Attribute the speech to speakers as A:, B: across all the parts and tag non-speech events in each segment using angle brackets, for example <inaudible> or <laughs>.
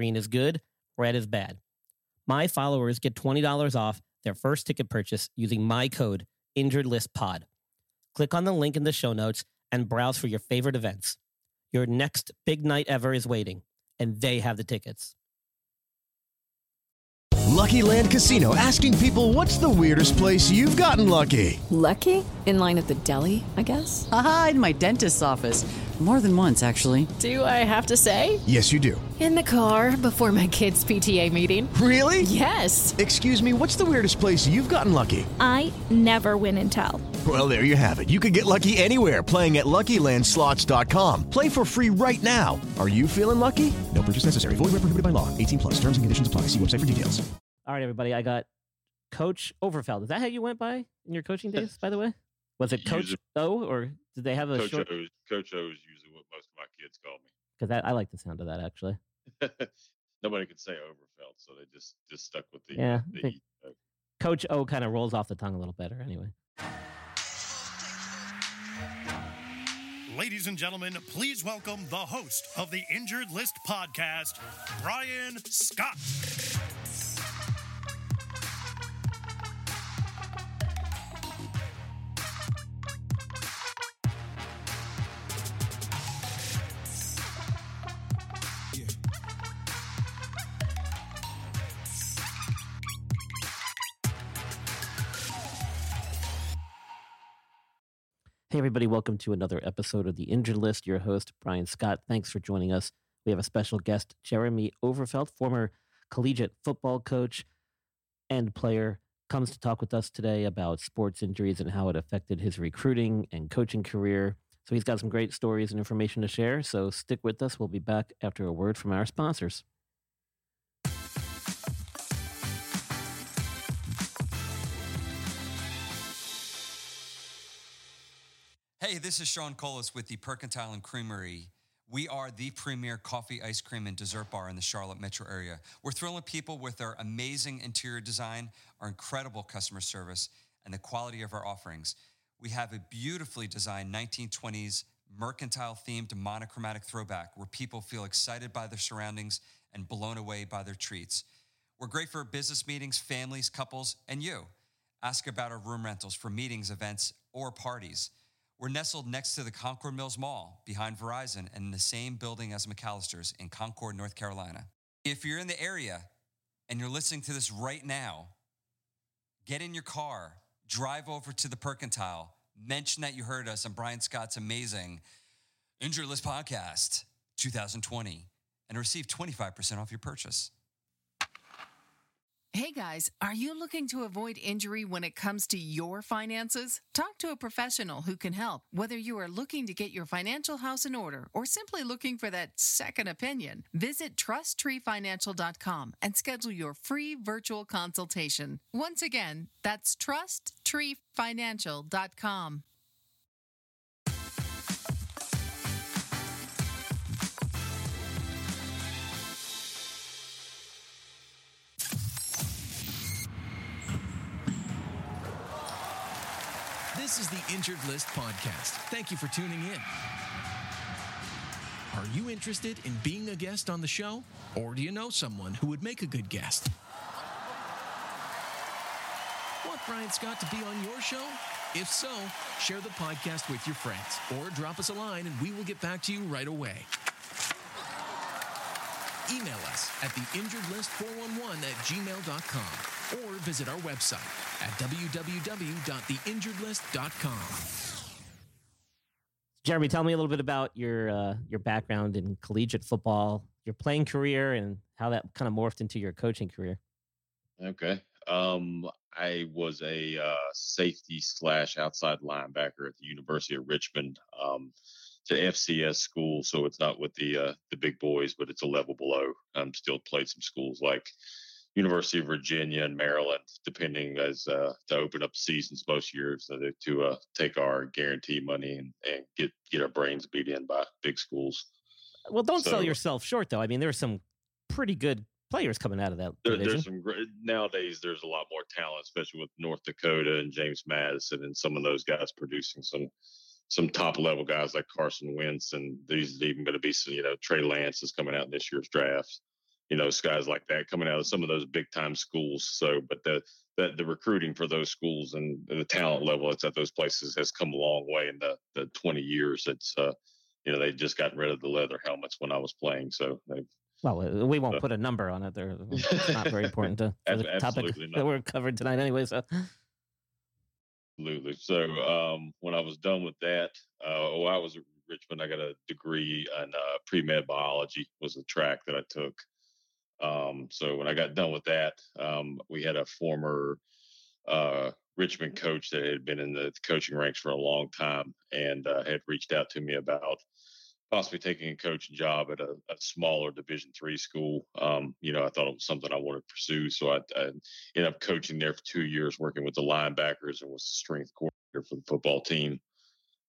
A: Green is good, red is bad. My followers get $20 off their first ticket purchase using my code InjuredListPod. Click on the link in the show notes and browse for your favorite events. Your next big night ever is waiting, and they have the tickets.
B: Lucky Land Casino asking people what's the weirdest place you've gotten lucky?
C: Lucky? In line at the deli, I guess?
D: Aha, in my dentist's office. More than once, actually.
C: Do I have to say?
B: Yes, you do.
C: In the car before my kids' PTA meeting.
B: Really?
C: Yes.
B: Excuse me, what's the weirdest place you've gotten lucky?
E: I never win and tell.
B: Well, there you have it. You can get lucky anywhere playing at LuckyLandSlots.com. Play for free right now. Are you feeling lucky? No purchase necessary. Void where prohibited by law. 18 plus. Terms and conditions apply. See website for details.
A: All right, everybody, I got Coach Overfelt. Is that how you went by in your coaching days, by the way? Was it Coach
F: Usually-
A: O, or did they have a
F: Coach
A: short?
F: O, Coach O is usually what most of my kids call me.
A: Because I like the sound of that, actually. <laughs>
F: Nobody could say Overfelt, so they just just stuck with the
A: Yeah,
F: The, uh,
A: Coach O kind of rolls off the tongue a little better, anyway.
G: Ladies and gentlemen, please welcome the host of the Injured List podcast, Brian Scott.
A: Everybody, welcome to another episode of the Injured List. Your host, Brian Scott. Thanks for joining us. We have a special guest, Jeremy Overfelt, former collegiate football coach and player, comes to talk with us today about sports injuries and how it affected his recruiting and coaching career. So he's got some great stories and information to share. So stick with us. We'll be back after a word from our sponsors.
H: This is Sean Colas with the Percentile and Creamery. We are the premier coffee, ice cream, and dessert bar in the Charlotte metro area. We're thrilling people with our amazing interior design, our incredible customer service, and the quality of our offerings. We have a beautifully designed 1920s mercantile themed monochromatic throwback where people feel excited by their surroundings and blown away by their treats. We're great for business meetings, families, couples, and you. Ask about our room rentals for meetings, events, or parties. We're nestled next to the Concord Mills Mall behind Verizon and in the same building as McAllister's in Concord, North Carolina. If you're in the area and you're listening to this right now, get in your car, drive over to the Percentile, mention that you heard us on Brian Scott's amazing Injured List Podcast 2020 and receive 25% off your purchase.
I: Hey guys, are you looking to avoid injury when it comes to your finances? Talk to a professional who can help. Whether you are looking to get your financial house in order or simply looking for that second opinion, visit trusttreefinancial.com and schedule your free virtual consultation. Once again, that's trusttreefinancial.com.
J: is the Injured List Podcast. Thank you for tuning in. Are you interested in being a guest on the show? Or do you know someone who would make a good guest? Want Brian Scott to be on your show? If so, share the podcast with your friends or drop us a line and we will get back to you right away. Email us at theinjuredlist411 at gmail.com or visit our website at www.theinjuredlist.com.
A: Jeremy, tell me a little bit about your uh, your background in collegiate football, your playing career, and how that kind of morphed into your coaching career.
F: Okay. Um, I was a uh, safety slash outside linebacker at the University of Richmond. Um, a FCS school, so it's not with the uh, the big boys, but it's a level below. Um, still played some schools like University of Virginia and Maryland, depending as uh, to open up seasons most years so to uh, take our guarantee money and, and get get our brains beat in by big schools.
A: Well, don't
F: So-
A: sell yourself short, though. I mean, there are some pretty good players coming out of that
F: There, there's some great nowadays. There's a lot more talent, especially with North Dakota and James Madison and some of those guys producing some some top level guys like Carson Wentz, and these are even going to be some. You know, Trey Lance is coming out in this year's draft. You know, guys like that coming out of some of those big time schools. So, but the the, the recruiting for those schools and the talent level that's at those places has come a long way in the the 20 years. It's uh, you know, they just gotten rid of the leather helmets when I was playing, so they've
A: Well, we won't
F: Uh,
A: put a number on it. There, <laughs> it's not very important to the topic
F: absolutely
A: that we're covering tonight, anyway. So,
F: Absolutely. So um, when I was done with that, uh, oh, I was at Richmond. I got a degree in uh, pre med biology. Was the track that I took. Um, so when I got done with that, um, we had a former uh, Richmond coach that had been in the coaching ranks for a long time and uh, had reached out to me about possibly taking a coaching job at a, a smaller Division three school. Um, you know, I thought it was something I wanted to pursue, so I, I ended up coaching there for two years, working with the linebackers and was the strength coordinator for the football team.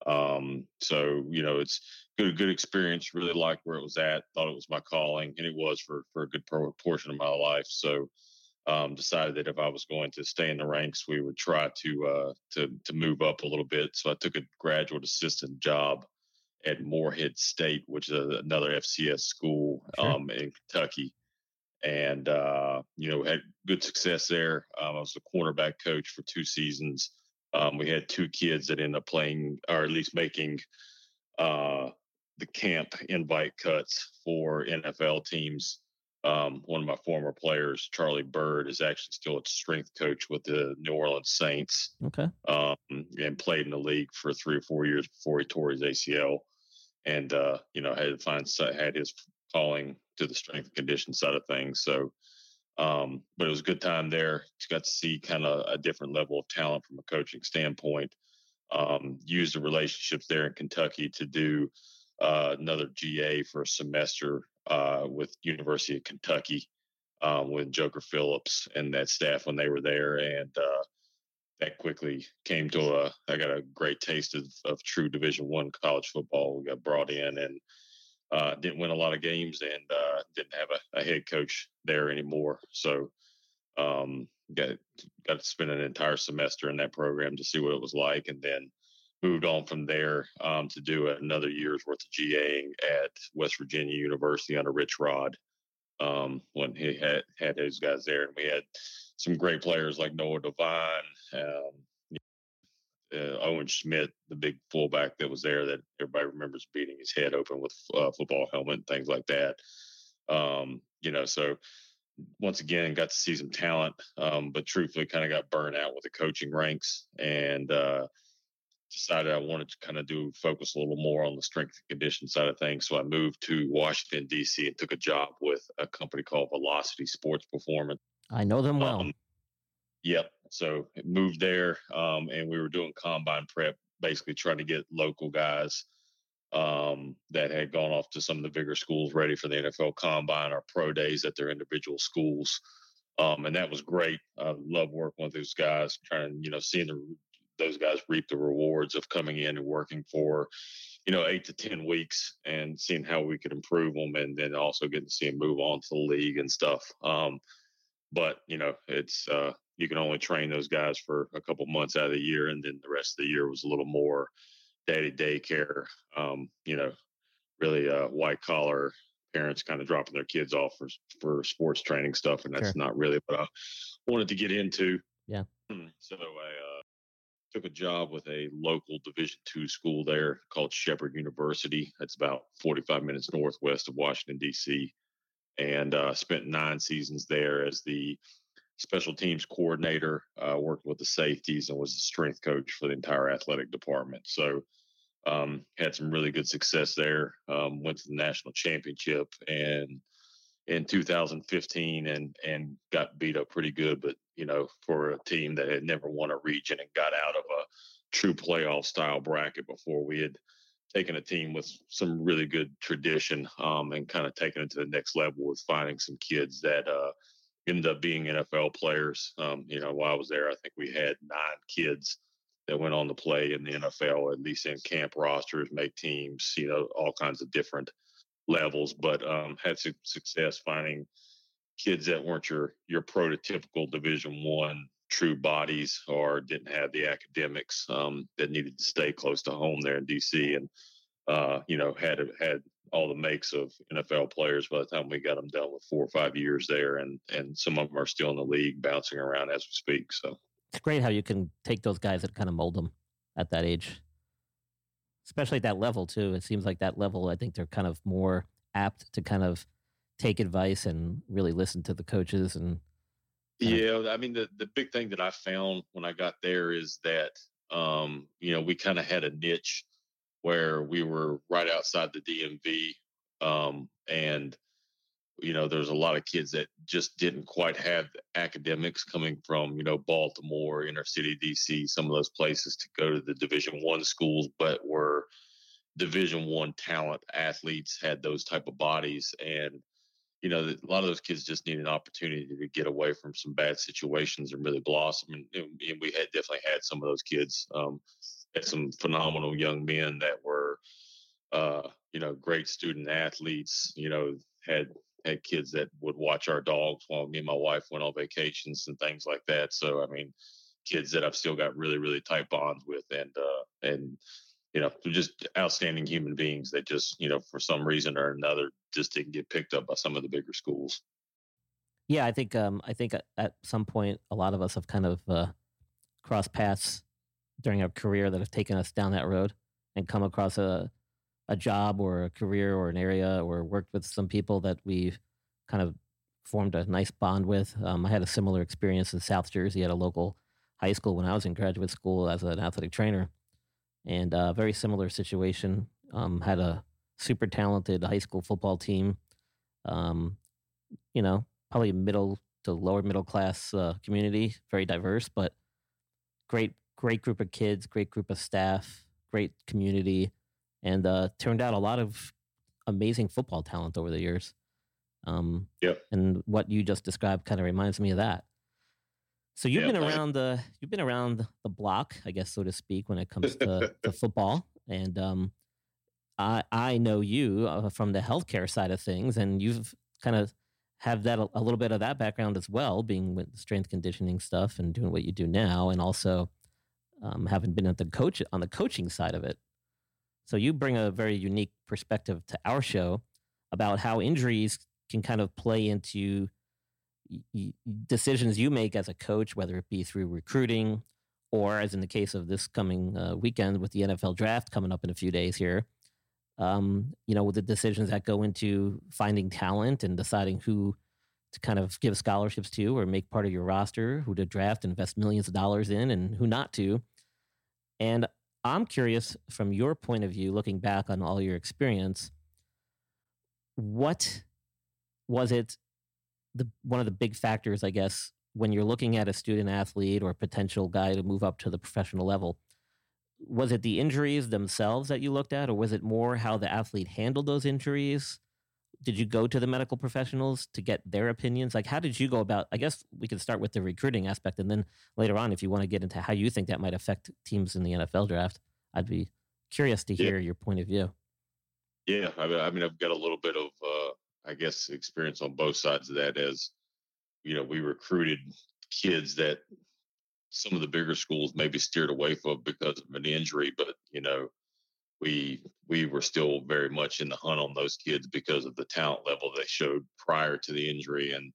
F: Um, so you know, it's good, good experience. Really liked where it was at. Thought it was my calling, and it was for for a good portion of my life. So um, decided that if I was going to stay in the ranks, we would try to uh, to to move up a little bit. So I took a graduate assistant job at Morehead State, which is another FCS school
A: Sure.
F: um, in Kentucky, and uh, you know had good success there. Um, I was the cornerback coach for two seasons. Um, we had two kids that ended up playing, or at least making uh, the camp invite cuts for NFL teams. Um, one of my former players, Charlie Bird, is actually still a strength coach with the New Orleans Saints
A: okay.
F: um, and played in the league for three or four years before he tore his ACL, and uh, you know had find had his calling to the strength and condition side of things. So, um, but it was a good time there. Got to see kind of a different level of talent from a coaching standpoint. Um, used the relationships there in Kentucky to do uh, another GA for a semester uh, with University of Kentucky um, with Joker Phillips and that staff when they were there, and uh, that quickly came to a. I got a great taste of, of true Division One college football. We got brought in and uh, didn't win a lot of games and uh, didn't have a, a head coach there anymore. So um, got got to spend an entire semester in that program to see what it was like, and then moved on from there um, to do another year's worth of GAing at West Virginia University under Rich Rod um, when he had had those guys there, and we had some great players like Noel Devine, um, uh, Owen Schmidt, the big fullback that was there that everybody remembers beating his head open with uh, football helmet and things like that. Um, you know, so once again got to see some talent, um, but truthfully kind of got burned out with the coaching ranks and uh, decided I wanted to kind of do focus a little more on the strength and condition side of things. So I moved to Washington D.C. and took a job with a company called Velocity Sports Performance.
A: I know them well.
F: Um, Yep. So moved there, um, and we were doing combine prep, basically trying to get local guys um, that had gone off to some of the bigger schools ready for the NFL combine or pro days at their individual schools. Um, and that was great. I love working with those guys, trying, you know, seeing the, those guys reap the rewards of coming in and working for, you know, eight to 10 weeks and seeing how we could improve them and then also getting to see them move on to the league and stuff. Um, but you know it's uh you can only train those guys for a couple months out of the year and then the rest of the year was a little more day-to-day care um you know really uh white collar parents kind of dropping their kids off for for sports training stuff and that's
A: Sure.
F: not really what i wanted to get into
A: Yeah.
F: so i uh took a job with a local division two school there called shepherd university that's about 45 minutes northwest of washington d.c and uh, spent nine seasons there as the special teams coordinator, uh, worked with the safeties, and was the strength coach for the entire athletic department. So, um, had some really good success there. Um, went to the national championship and in 2015 and and got beat up pretty good. But you know, for a team that had never won a region and got out of a true playoff style bracket before we had taking a team with some really good tradition um, and kind of taking it to the next level with finding some kids that uh, ended up being NFL players. Um, you know, while I was there, I think we had nine kids that went on to play in the NFL, at least in camp rosters, make teams, you know, all kinds of different levels, but um, had su- success finding kids that weren't your your prototypical Division One true bodies or didn't have the academics um, that needed to stay close to home there in DC, and uh, you know had had all the makes of NFL players by the time we got them done with four or five years there, and and some of them are still in the league bouncing around as we speak. So
A: it's great how you can take those guys and kind of mold them at that age, especially at that level too. It seems like that level, I think they're kind of more apt to kind of take advice and really listen to the coaches and.
F: Yeah, I mean the the big thing that I found when I got there is that um, you know we kind of had a niche where we were right outside the DMV, um, and you know there's a lot of kids that just didn't quite have academics coming from you know Baltimore, inner city DC, some of those places to go to the Division One schools, but were Division One talent athletes had those type of bodies and you know, a lot of those kids just need an opportunity to get away from some bad situations and really blossom. And, and we had definitely had some of those kids. Um, had some phenomenal young men that were, uh, you know, great student athletes. You know, had had kids that would watch our dogs while me and my wife went on vacations and things like that. So, I mean, kids that I've still got really, really tight bonds with, and uh, and you know, just outstanding human beings that just, you know, for some reason or another, just didn't get picked up by some of the bigger schools.
A: Yeah, I think um, I think at some point a lot of us have kind of uh, crossed paths during our career that have taken us down that road and come across a a job or a career or an area or worked with some people that we've kind of formed a nice bond with. Um, I had a similar experience in South Jersey at a local high school when I was in graduate school as an athletic trainer and a uh, very similar situation. Um, had a super talented high school football team. Um, you know, probably a middle to lower middle class uh, community, very diverse, but great, great group of kids, great group of staff, great community, and uh, turned out a lot of amazing football talent over the years. Um,
F: yep.
A: And what you just described kind of reminds me of that. So you've yeah, been around the you've been around the block, I guess, so to speak, when it comes to, <laughs> to football. And um, I I know you uh, from the healthcare side of things, and you've kind of have that a, little bit of that background as well, being with strength conditioning stuff and doing what you do now, and also um, having been at the coach on the coaching side of it. So you bring a very unique perspective to our show about how injuries can kind of play into decisions you make as a coach, whether it be through recruiting or, as in the case of this coming uh, weekend with the NFL draft coming up in a few days here, um, you know, with the decisions that go into finding talent and deciding who to kind of give scholarships to or make part of your roster, who to draft, invest millions of dollars in, and who not to. And I'm curious from your point of view, looking back on all your experience, what was it the one of the big factors, I guess, when you're looking at a student athlete or a potential guy to move up to the professional level. Was it the injuries themselves that you looked at, or was it more how the athlete handled those injuries? Did you go to the medical professionals to get their opinions? Like, how did you go about? I guess we could start with the recruiting aspect, and then later on, if you want to get into how you think that might affect teams in the NFL draft, I'd be curious to hear yeah. your point of view.
F: Yeah, I mean, I mean, I've got a little bit of uh, I guess, experience on both sides of that as, you know, we recruited kids that some of the bigger schools maybe steered away from because of an injury, but, you know, we we were still very much in the hunt on those kids because of the talent level they showed prior to the injury. And,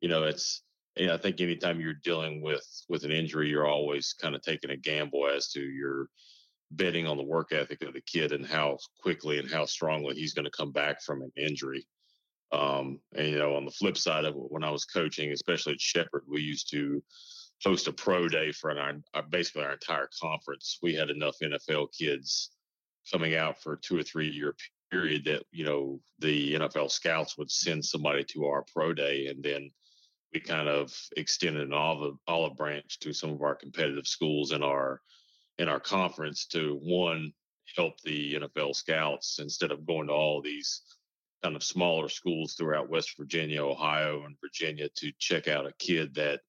F: you know, it's and I think anytime you're dealing with with an injury, you're always kind of taking a gamble as to your betting on the work ethic of the kid and how quickly and how strongly he's going to come back from an injury. Um, and you know, on the flip side of it, when I was coaching, especially at Shepherd, we used to host a pro day for our, our, basically our entire conference. We had enough NFL kids coming out for two or three year period that you know the NFL scouts would send somebody to our pro day, and then we kind of extended an olive olive branch to some of our competitive schools in our in our conference to one help the NFL scouts instead of going to all these kind of smaller schools throughout West Virginia, Ohio, and Virginia to check out a kid that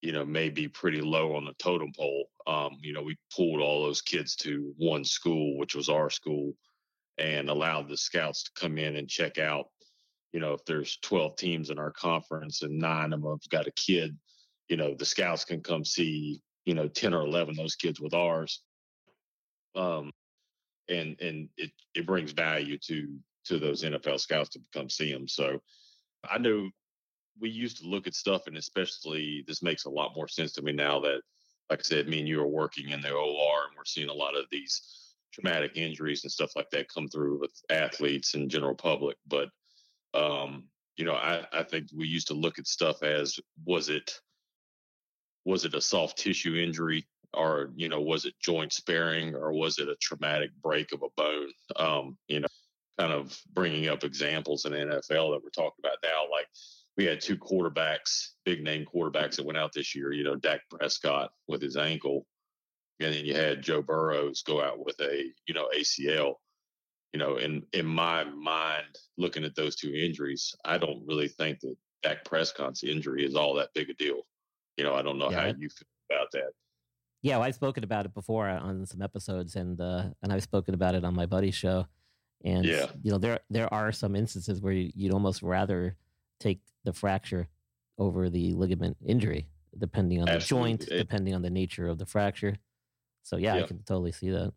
F: you know may be pretty low on the totem pole. Um, you know, we pulled all those kids to one school, which was our school, and allowed the scouts to come in and check out. You know, if there's 12 teams in our conference and nine of them have got a kid, you know, the scouts can come see, you know, 10 or 11 those kids with ours. Um, and and it, it brings value to to those NFL scouts to come see them. So I know we used to look at stuff, and especially this makes a lot more sense to me now that, like I said, me and you are working in the OR, and we're seeing a lot of these traumatic injuries and stuff like that come through with athletes and general public. But um, you know, I, I think we used to look at stuff as was it was it a soft tissue injury or you know was it joint sparing or was it a traumatic break of a bone um, you know kind of bringing up examples in NFL that we're talking about now like we had two quarterbacks big name quarterbacks that went out this year you know Dak Prescott with his ankle and then you had Joe Burrows go out with a you know ACL you know in in my mind looking at those two injuries I don't really think that Dak Prescott's injury is all that big a deal you know I don't know yeah. how you feel about that
A: yeah, well, I've spoken about it before on some episodes, and uh, and I've spoken about it on my buddy's show. And yeah. you know, there there are some instances where you'd almost rather take the fracture over the ligament injury, depending on Absolutely. the joint, depending on the nature of the fracture. So yeah, yeah, I can totally see that.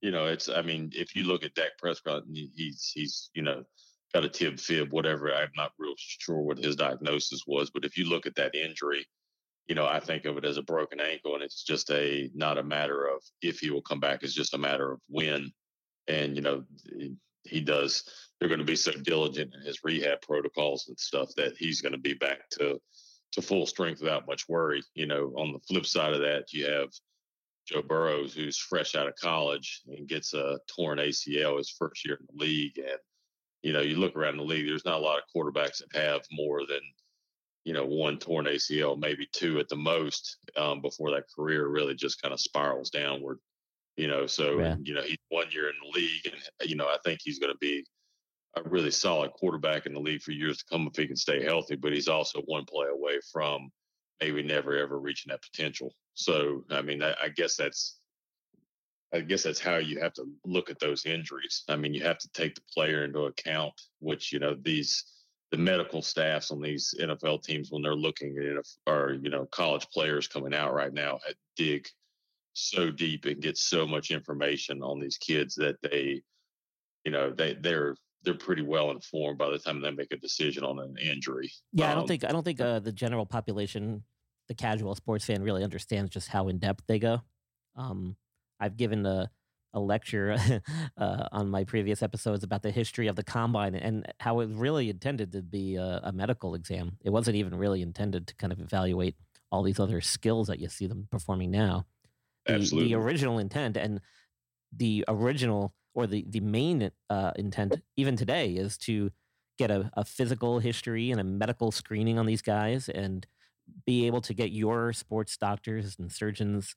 F: You know, it's I mean, if you look at Dak Prescott, he's he's you know got a tib fib, whatever. I'm not real sure what his diagnosis was, but if you look at that injury, you know, I think of it as a broken ankle, and it's just a not a matter of if he will come back; it's just a matter of when. And you know, he, does. They're going to be so diligent in his rehab protocols and stuff that he's going to be back to to full strength without much worry. You know, on the flip side of that, you have Joe Burrows, who's fresh out of college and gets a torn ACL his first year in the league, and you know, you look around the league, there's not a lot of quarterbacks that have more than you know, one torn ACL, maybe two at the most, um, before that career really just kind of spirals downward. You know, so yeah. you know he's one year in the league, and uh, you know I think he's going to be a really solid quarterback in the league for years to come if he can stay healthy. But he's also one play away from maybe never ever reaching that potential. So I mean, I, I guess that's I guess that's how you have to look at those injuries. I mean, you have to take the player into account, which you know these the medical staffs on these NFL teams when they're looking at are you know college players coming out right now at dig so deep and get so much information on these kids that they you know they they're they're pretty well informed by the time they make a decision on an injury.
A: Yeah, um, I don't um, think I don't think uh, the general population, the casual sports fan, really understands just how in depth they go. Um, I've given the a lecture <laughs> uh, on my previous episodes about the history of the combine and how it was really intended to be a, a, medical exam. It wasn't even really intended to kind of evaluate all these other skills that you see them performing now. The,
F: Absolutely.
A: The original intent and the original or the, the main uh, intent, even today, is to get a, a physical history and a medical screening on these guys and be able to get your sports doctors and surgeons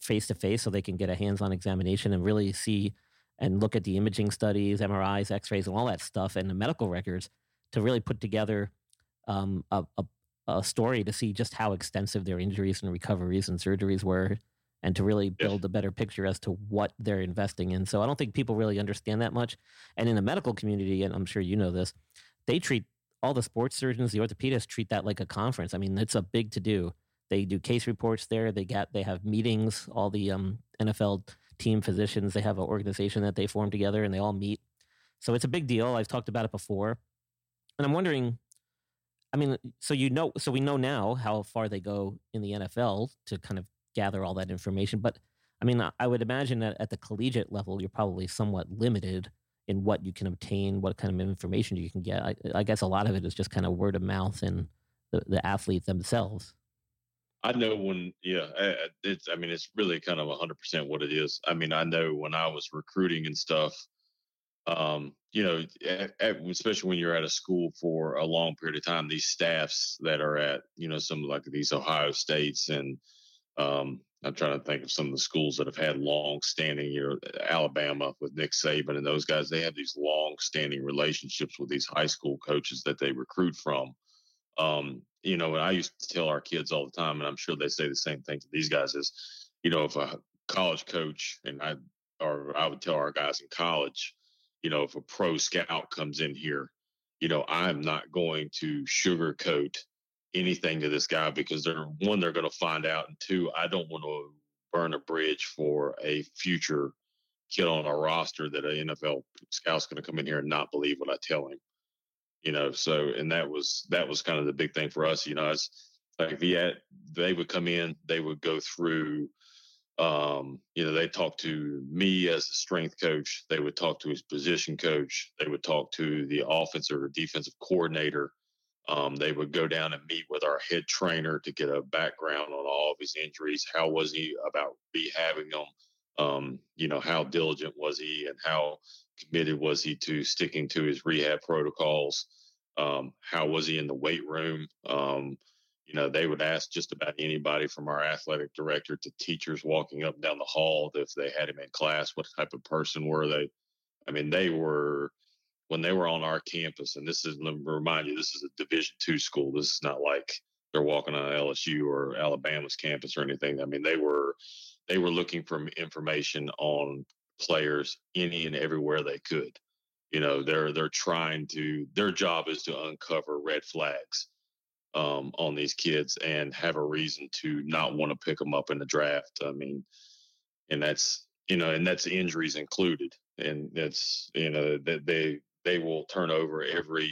A: face to face so they can get a hands on examination and really see and look at the imaging studies, MRIs, x rays, and all that stuff and the medical records to really put together um, a, a, a, story to see just how extensive their injuries and recoveries and surgeries were and to really build a better picture as to what they're investing in. So I don't think people really understand that much. And in the medical community, and I'm sure you know this, they treat all the sports surgeons, the orthopedists treat that like a conference. I mean, it's a big to do. They do case reports there. They got they have meetings. All the um, NFL team physicians they have an organization that they form together and they all meet. So it's a big deal. I've talked about it before, and I'm wondering. I mean, so you know, so we know now how far they go in the NFL to kind of gather all that information. But I mean, I would imagine that at the collegiate level, you're probably somewhat limited in what you can obtain, what kind of information you can get. I, I guess a lot of it is just kind of word of mouth and the, the athletes themselves.
F: I know when, yeah, eh, eh, it's, I mean, it's really kind of 100% what it is. I mean, I know when I was recruiting and stuff, um, you know, eh, at, at, especially when you're at a school for a long period of time, these staffs that are at, you know, some like these Ohio States and, um, I'm trying to think of some of the schools that have had long standing, you know, Alabama with Nick Saban and those guys, they have these long standing relationships with these high school coaches that they recruit from. Um, you know, and I used to tell our kids all the time, and I'm sure they say the same thing to these guys is, you know, if a college coach and I, or I would tell our guys in college, you know, if a pro scout comes in here, you know, I'm not going to sugarcoat anything to this guy because they're one, they're going to find out, and two, I don't want to burn a bridge for a future kid on our roster that an NFL scout's going to come in here and not believe what I tell him. You know, so and that was that was kind of the big thing for us. You know, it's like yeah, they would come in, they would go through. Um, you know, they talk to me as a strength coach. They would talk to his position coach. They would talk to the offensive or defensive coordinator um, they would go down and meet with our head trainer to get a background on all of his injuries. How was he about rehabbing them? Um, you know, how diligent was he and how committed was he to sticking to his rehab protocols? Um, how was he in the weight room? Um, you know, they would ask just about anybody from our athletic director to teachers walking up and down the hall if they had him in class, what type of person were they? I mean, they were when they were on our campus, and this is let me remind you, this is a Division two school. This is not like they're walking on LSU or Alabama's campus or anything. I mean, they were they were looking for information on players any and everywhere they could. You know, they're they're trying to their job is to uncover red flags um, on these kids and have a reason to not want to pick them up in the draft. I mean, and that's you know, and that's injuries included, and that's you know that they they will turn over every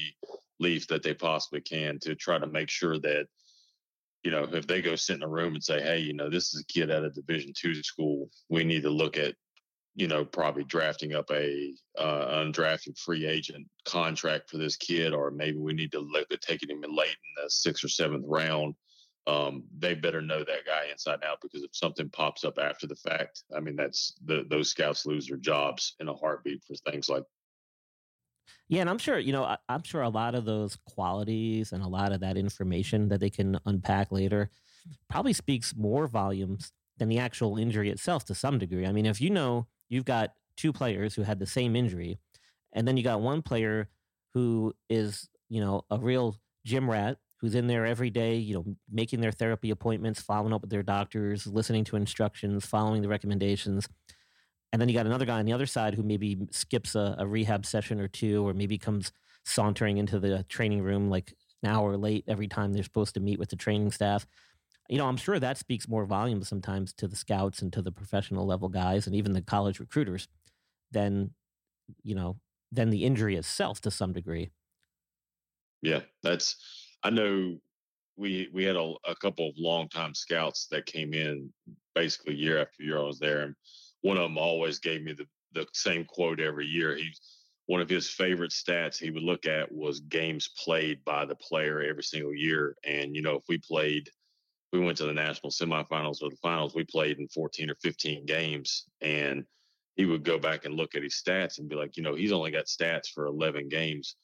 F: leaf that they possibly can to try to make sure that you know if they go sit in a room and say hey you know this is a kid at a division two school we need to look at you know probably drafting up a uh, undrafted free agent contract for this kid or maybe we need to look at taking him in late in the sixth or seventh round um, they better know that guy inside out because if something pops up after the fact, I mean, that's the, those scouts lose their jobs in a heartbeat for things like
A: yeah, and I'm sure, you know, I, am sure a lot of those qualities and a lot of that information that they can unpack later probably speaks more volumes than the actual injury itself to some degree. I mean, if you know you've got two players who had the same injury, and then you got one player who is, you know, a real gym rat who's in there every day, you know, making their therapy appointments, following up with their doctors, listening to instructions, following the recommendations and then you got another guy on the other side who maybe skips a, a, rehab session or two, or maybe comes sauntering into the training room like an hour late every time they're supposed to meet with the training staff. You know, I'm sure that speaks more volumes sometimes to the scouts and to the professional level guys and even the college recruiters than, you know, than the injury itself to some degree.
F: Yeah, that's. I know we we had a, a couple of longtime scouts that came in basically year after year. I was there, and one of them always gave me the, the same quote every year. He one of his favorite stats he would look at was games played by the player every single year. And you know, if we played, we went to the national semifinals or the finals, we played in 14 or 15 games, and he would go back and look at his stats and be like, you know, he's only got stats for 11 games.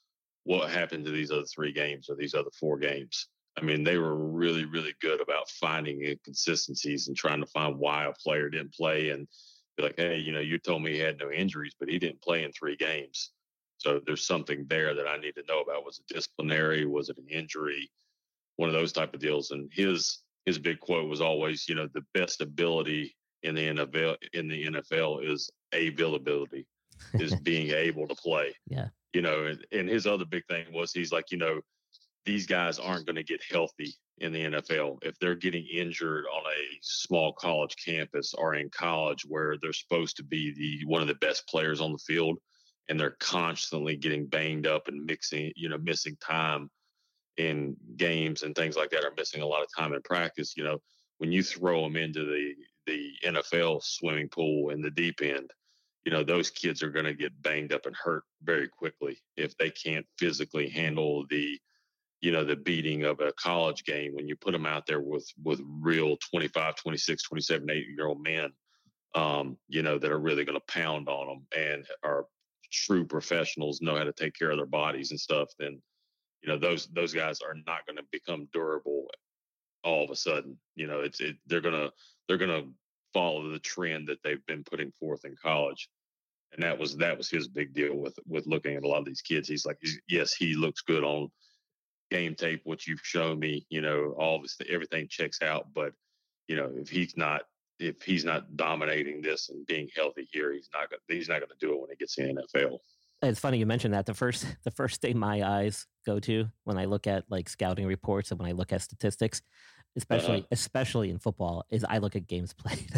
F: What happened to these other three games or these other four games? I mean, they were really, really good about finding inconsistencies and trying to find why a player didn't play. And be like, hey, you know, you told me he had no injuries, but he didn't play in three games. So there's something there that I need to know about. Was it disciplinary? Was it an injury? One of those type of deals. And his his big quote was always, you know, the best ability in the NFL in the NFL is availability, is <laughs> being able to play.
A: Yeah.
F: You know, and, and his other big thing was he's like, you know, these guys aren't going to get healthy in the NFL. If they're getting injured on a small college campus or in college where they're supposed to be the one of the best players on the field and they're constantly getting banged up and mixing, you know, missing time in games and things like that, are missing a lot of time in practice, you know, when you throw them into the the NFL swimming pool in the deep end, you know, those kids are going to get banged up and hurt very quickly if they can't physically handle the you know the beating of a college game when you put them out there with with real 25 26 27 8 year old men um, you know that are really going to pound on them and are true professionals know how to take care of their bodies and stuff then you know those those guys are not going to become durable all of a sudden. You know, it's it, they're gonna they're gonna follow the trend that they've been putting forth in college, and that was that was his big deal with with looking at a lot of these kids. He's like, yes, he looks good on game tape. What you've shown me, you know, all this everything checks out, but you know, if he's not if he's not dominating this and being healthy here, he's not gonna he's not gonna do it when he gets in the NFL.
A: It's funny you mentioned that. The first <laughs> the first thing my eyes go to when I look at like scouting reports and when I look at statistics, especially uh-huh. especially in football, is I look at games <laughs> played,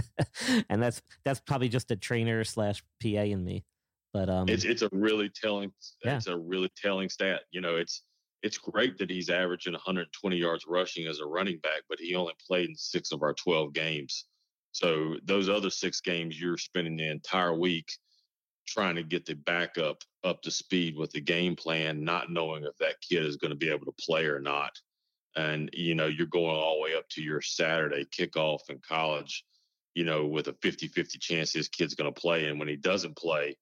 A: and that's that's probably just a trainer slash PA in me. But um,
F: it's it's a really telling yeah. it's a really telling stat. You know, it's it's great that he's averaging 120 yards rushing as a running back, but he only played in six of our 12 games. So those other six games, you're spending the entire week trying to get the backup up to speed with the game plan, not knowing if that kid is going to be able to play or not. And, you know, you're going all the way up to your Saturday kickoff in college, you know, with a 50 50 chance this kid's going to play. And when he doesn't play,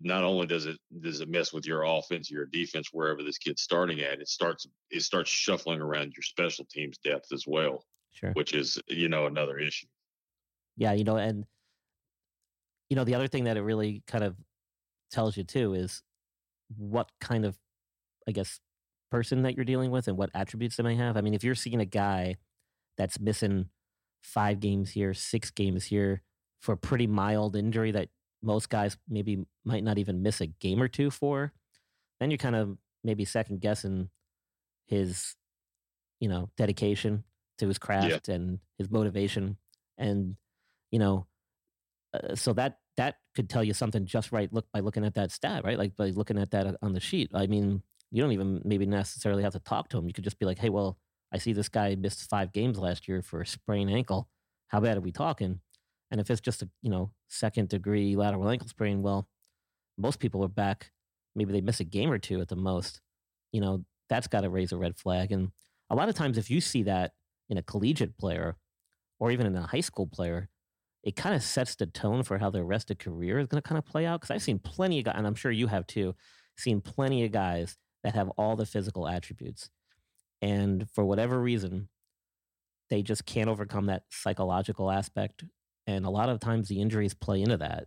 F: not only does it does it mess with your offense, your defense, wherever this kid's starting at, it starts it starts shuffling around your special teams depth as well.
A: Sure.
F: Which is, you know, another issue.
A: Yeah, you know, and you know, the other thing that it really kind of tells you too is what kind of, I guess, person that you're dealing with and what attributes they may have. I mean, if you're seeing a guy that's missing five games here, six games here for a pretty mild injury that most guys maybe might not even miss a game or two for, then you're kind of maybe second guessing his, you know, dedication to his craft yeah. and his motivation. And, you know, uh, so that that could tell you something just right look by looking at that stat right? Like by looking at that on the sheet. I mean you don't even maybe necessarily have to talk to him. You could just be like hey well i see this guy missed five games last year for a sprained ankle. How bad are we talking and if it's just a you know second degree lateral ankle sprain well most people are back maybe they miss a game or two at the most you know that's got to raise a red flag and a lot of times if you see that in a collegiate player or even in a high school player it kind of sets the tone for how their rest of career is going to kind of play out. Because I've seen plenty of guys, and I'm sure you have too, seen plenty of guys that have all the physical attributes. And for whatever reason, they just can't overcome that psychological aspect. And a lot of times the injuries play into that.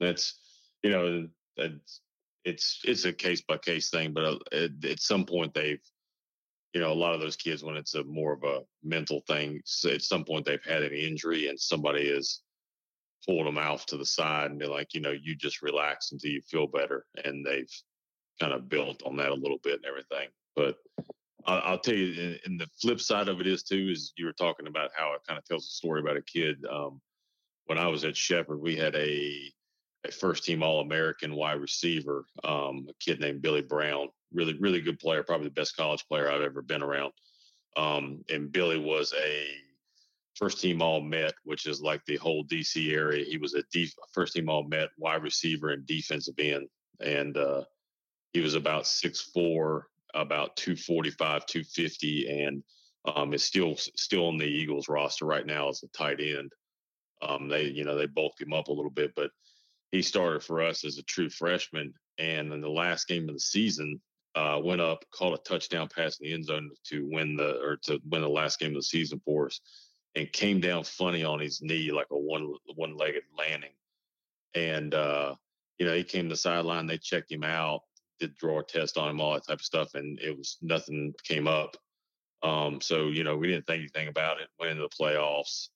F: that's you know that's it's it's a case by case thing, but uh, at, at some point they've you know a lot of those kids when it's a more of a mental thing, at some point they've had an injury and somebody has pulled them off to the side and be like, you know, you just relax until you feel better, and they've kind of built on that a little bit and everything. But I'll, I'll tell you, and the flip side of it is too, is you were talking about how it kind of tells a story about a kid. Um, when I was at Shepherd, we had a a first team All American wide receiver, um, a kid named Billy Brown. Really, really good player, probably the best college player I've ever been around. Um, and Billy was a first team All Met, which is like the whole DC area. He was a def- first team All Met wide receiver and defensive end. And uh, he was about six four, about 245, 250, and um, is still still on the Eagles roster right now as a tight end. Um, they, you know, they bulked him up a little bit, but he started for us as a true freshman. And in the last game of the season, uh, went up, caught a touchdown pass in the end zone to win the or to win the last game of the season for us, and came down funny on his knee like a one one legged landing. And uh, you know, he came to the sideline. They checked him out, did drawer test on him, all that type of stuff, and it was nothing came up. Um, so you know, we didn't think anything about it. Went into the playoffs.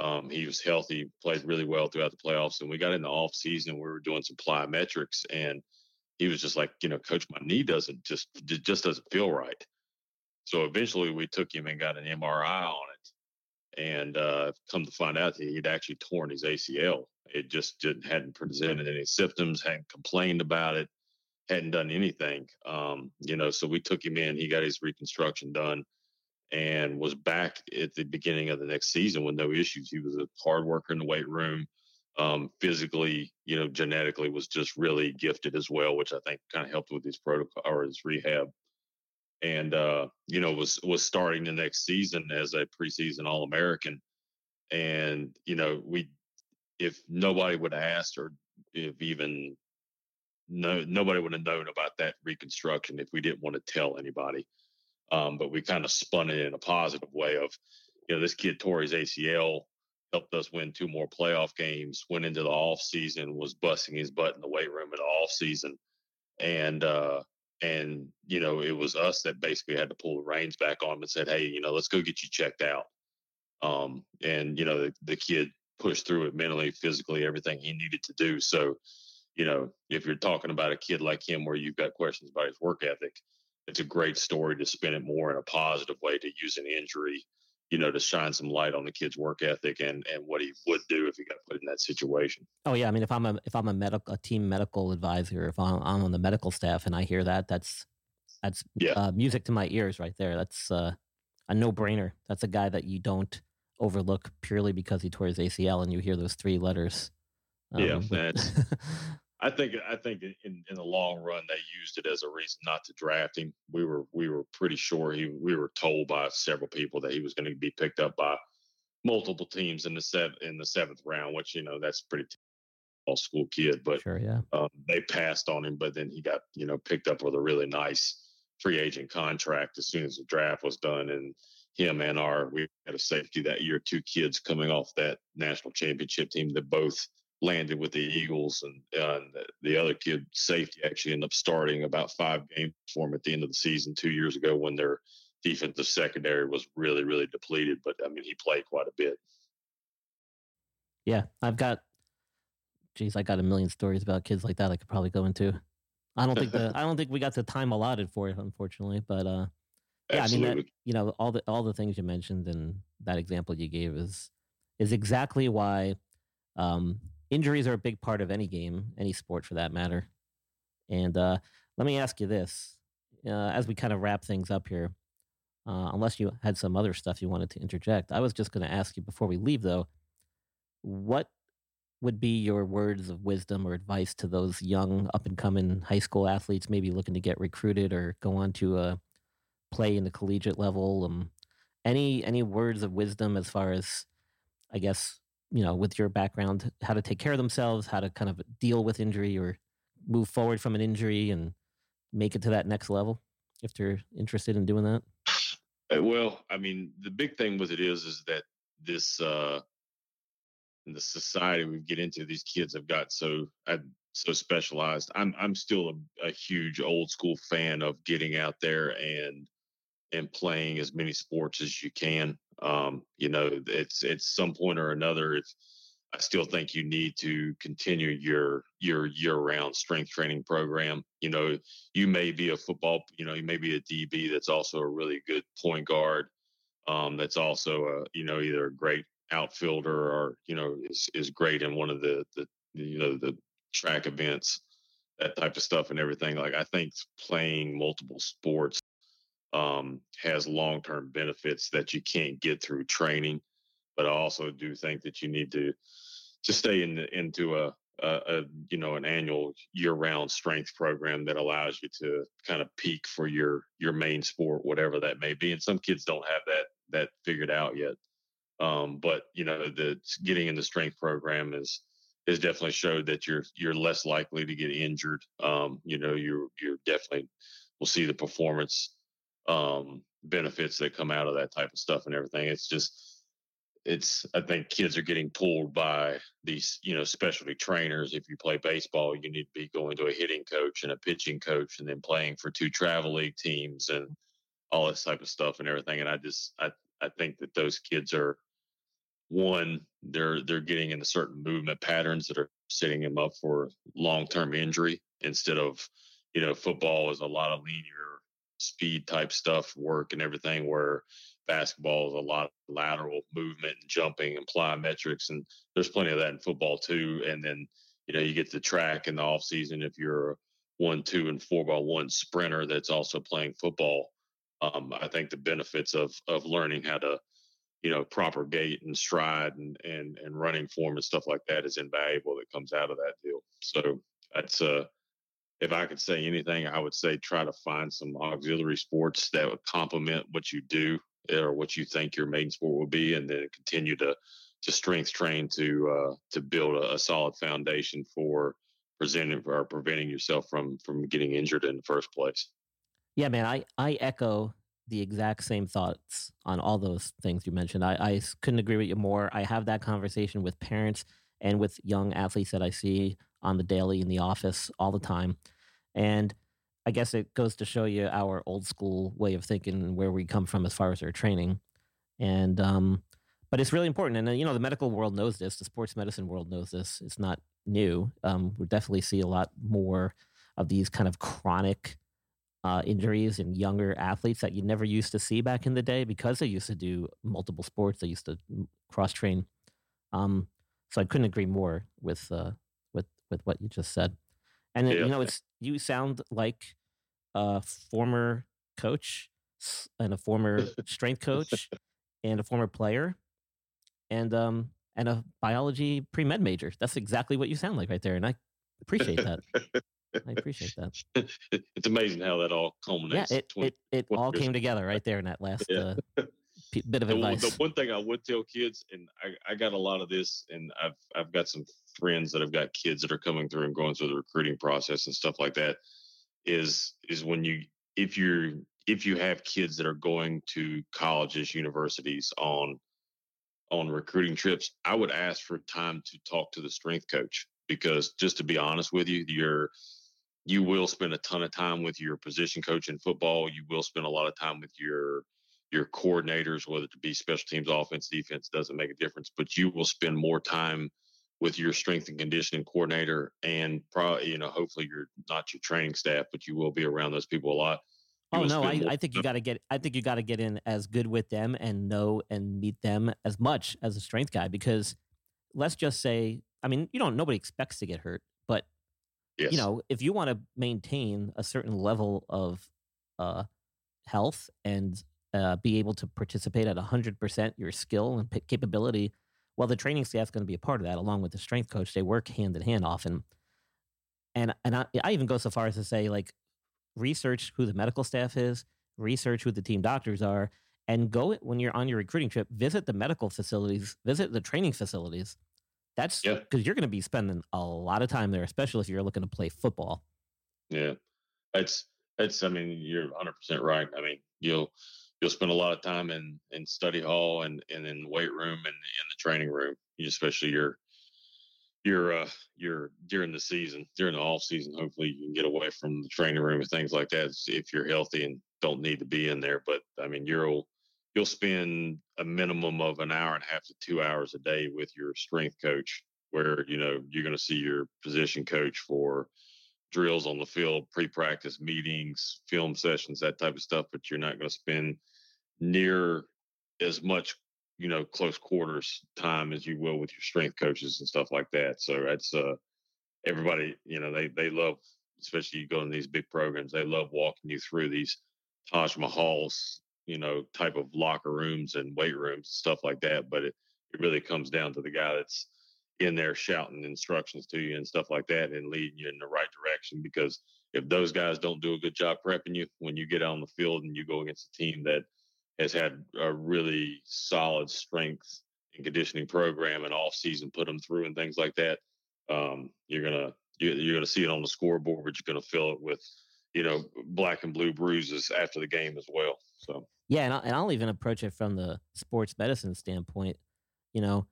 F: Um, he was healthy, played really well throughout the playoffs, and we got in the off season. We were doing some plyometrics, and he was just like, you know, coach, my knee doesn't just just doesn't feel right. So eventually, we took him and got an MRI on it, and uh, come to find out that he'd actually torn his ACL. It just didn't hadn't presented any symptoms, hadn't complained about it, hadn't done anything. Um, you know, so we took him in. He got his reconstruction done and was back at the beginning of the next season with no issues. He was a hard worker in the weight room. Um, physically, you know, genetically was just really gifted as well, which I think kind of helped with his protocol or his rehab. And uh, you know, was was starting the next season as a preseason All American. And you know, we if nobody would have asked or if even no nobody would have known about that reconstruction if we didn't want to tell anybody. Um, but we kind of spun it in a positive way of, you know, this kid tore his ACL, helped us win two more playoff games, went into the off season, was busting his butt in the weight room in the off season. And uh and you know, it was us that basically had to pull the reins back on him and said, Hey, you know, let's go get you checked out. Um, and you know, the, the kid pushed through it mentally, physically, everything he needed to do. So, you know, if you're talking about a kid like him where you've got questions about his work ethic, it's a great story to spin it more in a positive way to use an injury, you know, to shine some light on the kid's work ethic and and what he would do if he got put in that situation.
A: Oh yeah, I mean, if I'm a if I'm a medical a team medical advisor, if I'm, I'm on the medical staff and I hear that, that's that's
F: yeah.
A: uh, music to my ears right there. That's uh, a no brainer. That's a guy that you don't overlook purely because he tore his ACL, and you hear those three letters.
F: Um, yeah, that's <laughs> <laughs> I think I think in, in the long run they used it as a reason not to draft him. We were we were pretty sure he we were told by several people that he was going to be picked up by multiple teams in the seven in the seventh round, which you know that's pretty all school kid. But
A: sure, yeah,
F: um, they passed on him. But then he got you know picked up with a really nice free agent contract as soon as the draft was done, and him and our we had a safety that year, two kids coming off that national championship team that both landed with the Eagles, and, and the other kid, safety, actually ended up starting about five games for him at the end of the season two years ago when their defensive secondary was really, really depleted. But I mean, he played quite a bit.
A: Yeah, I've got, geez, I got a million stories about kids like that I could probably go into. I don't think the <laughs> I don't think we got the time allotted for it, unfortunately. But uh, yeah,
F: Absolutely.
A: I mean, that, you know, all the all the things you mentioned and that example you gave is is exactly why um, injuries are a big part of any game, any sport for that matter. And uh, let me ask you this uh, as we kind of wrap things up here, uh, unless you had some other stuff you wanted to interject, I was just going to ask you before we leave, though, what would be your words of wisdom or advice to those young up and coming high school athletes maybe looking to get recruited or go on to uh, play in the collegiate level um, any any words of wisdom as far as i guess you know, with your background, how to take care of themselves, how to kind of deal with injury or move forward from an injury and make it to that next level if they're interested in doing that?
F: Uh, well, I mean, the big thing with it is, is that this, uh, the society we get into, these kids have got so, uh, so specialized. I'm, I'm still a, a huge old school fan of getting out there and, and playing as many sports as you can. Um, you know, it's at some point or another. It's I still think you need to continue your your year round strength training program. You know, you may be a football, you know, you may be a DB that's also a really good point guard. Um, that's also a you know either a great outfielder or you know is is great in one of the the you know the track events, that type of stuff and everything. Like I think playing multiple sports um, has long term benefits that you can't get through training. But I also do think that you need to to stay in the, into a, a, a you know an annual year round strength program that allows you to kind of peak for your your main sport, whatever that may be. And some kids don't have that that figured out yet. Um, but you know, the getting in the strength program is has definitely showed that you're you're less likely to get injured. Um, you know, you're you're definitely will see the performance um, benefits that come out of that type of stuff and everything. It's just, it's, I think kids are getting pulled by these, you know, specialty trainers. If you play baseball, you need to be going to a hitting coach and a pitching coach and then playing for two travel league teams and, all this type of stuff and everything. And I just I I think that those kids are one they're they're getting into certain movement patterns that are setting them up for long term injury instead of you know football is a lot of linear speed type stuff work and everything where basketball is a lot of lateral movement and jumping and plyometrics and there's plenty of that in football too and then you know you get the track in the off season if you're a one two and four by one sprinter that's also playing football um, i think the benefits of of learning how to you know proper gait and stride and and and running form and stuff like that is invaluable that comes out of that deal. So that's uh if I could say anything, I would say try to find some auxiliary sports that would complement what you do or what you think your main sport will be, and then continue to to strength train to uh, to build a, a, solid foundation for presenting or preventing yourself from from getting injured in the first place.
A: Yeah, man, I I echo the exact same thoughts on all those things you mentioned. I, I couldn't agree with you more. I have that conversation with parents and with young athletes that I see on the daily in the office all the time, and I guess it goes to show you our old school way of thinking and where we come from as far as our training. And um, but it's really important, and uh, you know the medical world knows this. The sports medicine world knows this. It's not new. Um, we definitely see a lot more of these kind of chronic uh, injuries in younger athletes that you never used to see back in the day because they used to do multiple sports. They used to cross train. Um, so I couldn't agree more with uh, with what you just said. And yeah. you know, it's you sound like a former coach and a former <laughs> strength coach and a former player and um and a biology pre med major. That's exactly what you sound like right there, and I appreciate that. I appreciate that. <laughs>
F: It's amazing how that all culminates.
A: Yeah, it it, it all came together right there in that <laughs> last yeah. uh, bit of advice.
F: The, the one thing I would tell kids, and I, I got a lot of this, and I've I've got some friends that have got kids that are coming through and going through the recruiting process and stuff like that is is when you if you're if you have kids that are going to colleges universities on on recruiting trips i would ask for time to talk to the strength coach because just to be honest with you you're you will spend a ton of time with your position coach in football. You will spend a lot of time with your your coordinators whether it be special teams offense defense doesn't make a difference but you will spend more time with your strength and conditioning coordinator and probably you know hopefully you're not your training staff but you will be around those people a lot
A: you oh no I, I think you got to get i think you got to get in as good with them and know and meet them as much as a strength guy because let's just say i mean you don't nobody expects to get hurt but yes. you know if you want to maintain a certain level of uh, health and uh, be able to participate at 100% your skill and p- capability well, the training staff's going to be a part of that, along with the strength coach. They work hand in hand often. And and I, I even go so far as to say, like, research who the medical staff is, research who the team doctors are, and go when you're on your recruiting trip, visit the medical facilities, visit the training facilities. That's because yeah. you're going to be spending a lot of time there, especially if you're looking to play football.
F: Yeah, it's it's. I mean, you're 100 percent right. I mean, you'll you'll spend a lot of time in in study hall and and in weight room and in the training room, especially your your uh your during the season during the off season. Hopefully, you can get away from the training room and things like that if you're healthy and don't need to be in there. But I mean, you'll you'll spend a minimum of an hour and a half to two hours a day with your strength coach, where you know you're going to see your position coach for drills on the field, pre-practice meetings, film sessions, that type of stuff. But you're not going to spend near as much, you know, close quarters time as you will with your strength coaches and stuff like that. So that's uh, everybody, you know, they they love, especially you go in these big programs, they love walking you through these Taj Mahals, you know, type of locker rooms and weight rooms, and stuff like that. But it, it really comes down to the guy that's in there shouting instructions to you and stuff like that and leading you in the right direction because if those guys don't do a good job prepping you when you get on the field and you go against a team that has had a really solid strength and conditioning program and off season put them through and things like that um, you're gonna you're gonna see it on the scoreboard but you're gonna fill it with you know black and blue bruises after the game as well so.
A: Yeah and I'll, and I'll even approach it from the sports medicine standpoint you know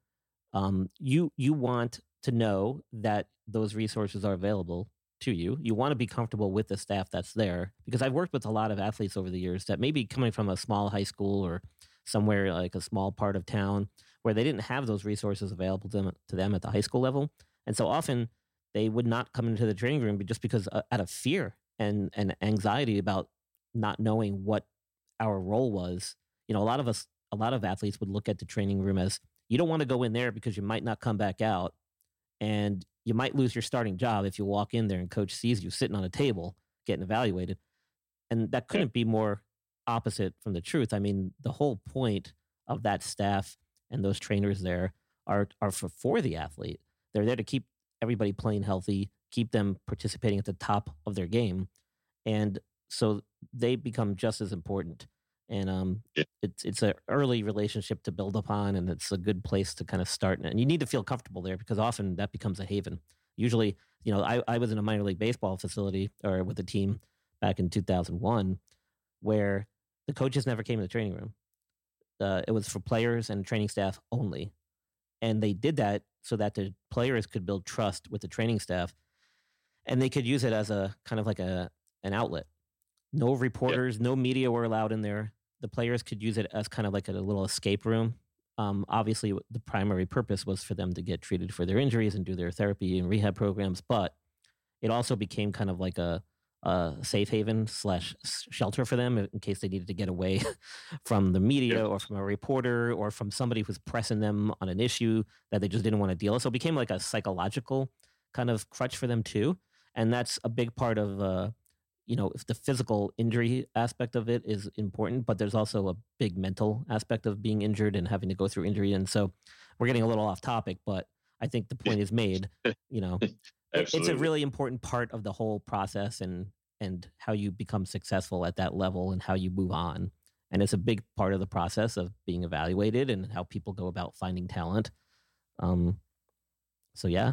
A: um, you you want to know that those resources are available to you. You want to be comfortable with the staff that's there because I've worked with a lot of athletes over the years that maybe coming from a small high school or somewhere like a small part of town where they didn't have those resources available to them, to them at the high school level. And so often they would not come into the training room just because uh, out of fear and, and anxiety about not knowing what our role was. You know, a lot of us, a lot of athletes would look at the training room as you don't want to go in there because you might not come back out and you might lose your starting job if you walk in there and coach sees you sitting on a table getting evaluated. And that couldn't be more opposite from the truth. I mean, the whole point of that staff and those trainers there are are for, for the athlete. They're there to keep everybody playing healthy, keep them participating at the top of their game. And so they become just as important. And um,
F: Yeah.
A: it's it's an early relationship to build upon, and it's a good place to kind of start. And you need to feel comfortable there because often that becomes a haven. Usually, you know, I, I was in a minor league baseball facility or with a team back in 2001 where the coaches never came to the training room. Uh, it was for players and training staff only. And they did that so that the players could build trust with the training staff and they could use it as a kind of like a an outlet. No reporters, no media were allowed in there. The players could use it as kind of like a little escape room. Um, obviously, the primary purpose was for them to get treated for their injuries and do their therapy and rehab programs, but it also became kind of like a, a safe haven slash shelter for them in case they needed to get away <laughs> from the media or from a reporter or from somebody who's pressing them on an issue that they just didn't want to deal with. So it became like a psychological kind of crutch for them too, and that's a big part of uh, you know if the physical injury aspect of it is important, but there's also a big mental aspect of being injured and having to go through injury. And so we're getting a little off topic, but I think the point is made. You know, <laughs> it's a really important part of the whole process and and how you become successful at that level and how you move on. And it's a big part of the process of being evaluated and how people go about finding talent. Um, so yeah,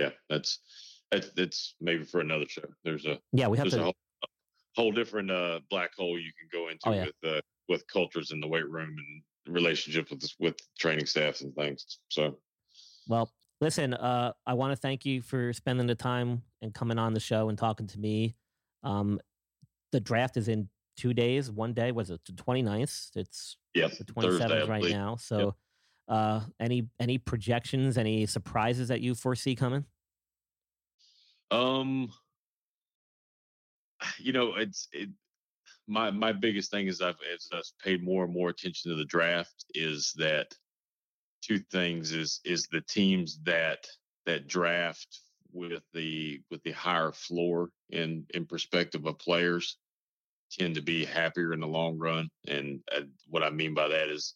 F: Yeah, that's that's that's maybe for another show. There's a
A: Yeah, we have to-
F: a whole, whole different uh, black hole you can go into
A: Oh, yeah.
F: with uh, with cultures in the weight room and relationships with with training staffs and things. So
A: Well, listen, uh, I want to thank you for spending the time and coming on the show and talking to me. Um, the draft is in two days. One day was it the 29th? It's
F: Yep,
A: the 27th
F: I
A: right now.
F: Yep.
A: Uh, any any projections, any surprises that you foresee coming?
F: Um, <sighs> you know, it's it. My my biggest thing is I've as I've paid more and more attention to the draft is that two things is is the teams that that draft with the with the higher floor in in perspective of players tend to be happier in the long run. And uh, what I mean by that is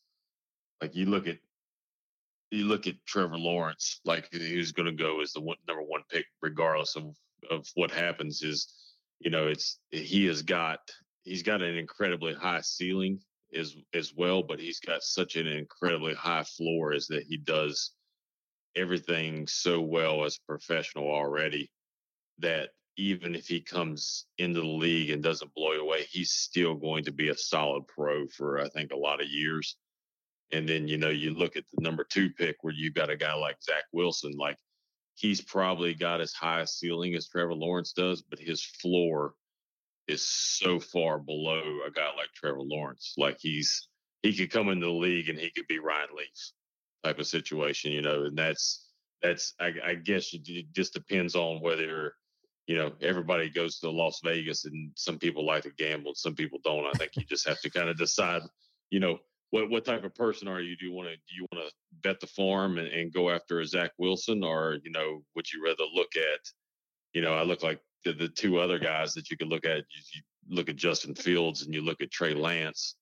F: like you look at you look at Trevor Lawrence, like who's going to go as the one, number one pick, regardless of of what happens. Is you know, it's he has got he's got an incredibly high ceiling as as well, but he's got such an incredibly high floor as that he does everything so well as a professional already that even if he comes into the league and doesn't blow it away, he's still going to be a solid pro for I think a lot of years. And then, you know, you look at the number two pick where you've got a guy like Zach Wilson, like he's probably got as high a ceiling as Trevor Lawrence does, but his floor is so far below a guy like Trevor Lawrence. Like he's he could come into the league and he could be Ryan Leaf type of situation, you know, and that's that's I, I guess it just depends on whether you know everybody goes to Las Vegas and some people like to gamble and some people don't. I think you just have to kind of decide, you know, what what type of person are you? Do you want to do you want to bet the farm and, and go after a Zach Wilson, or you know, would you rather look at, you know, I look like the, the two other guys that you could look at. You, you look at Justin Fields and you look at Trey Lance.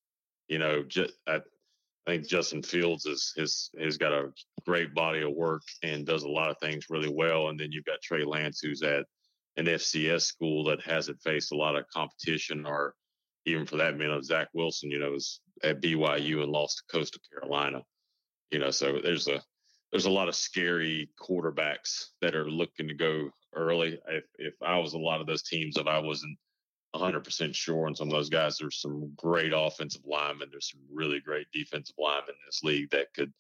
F: You know, just I, I think Justin Fields is has has got a great body of work and does a lot of things really well. And then you've got Trey Lance, who's at an FCS school that hasn't faced a lot of competition, or even for that matter, Zach Wilson, you know, was at BYU and lost to Coastal Carolina. You know, so there's a there's a lot of scary quarterbacks that are looking to go early. If if I was a lot of those teams, if I wasn't 100% sure on some of those guys. There's some great offensive linemen. There's some really great defensive linemen in this league that could,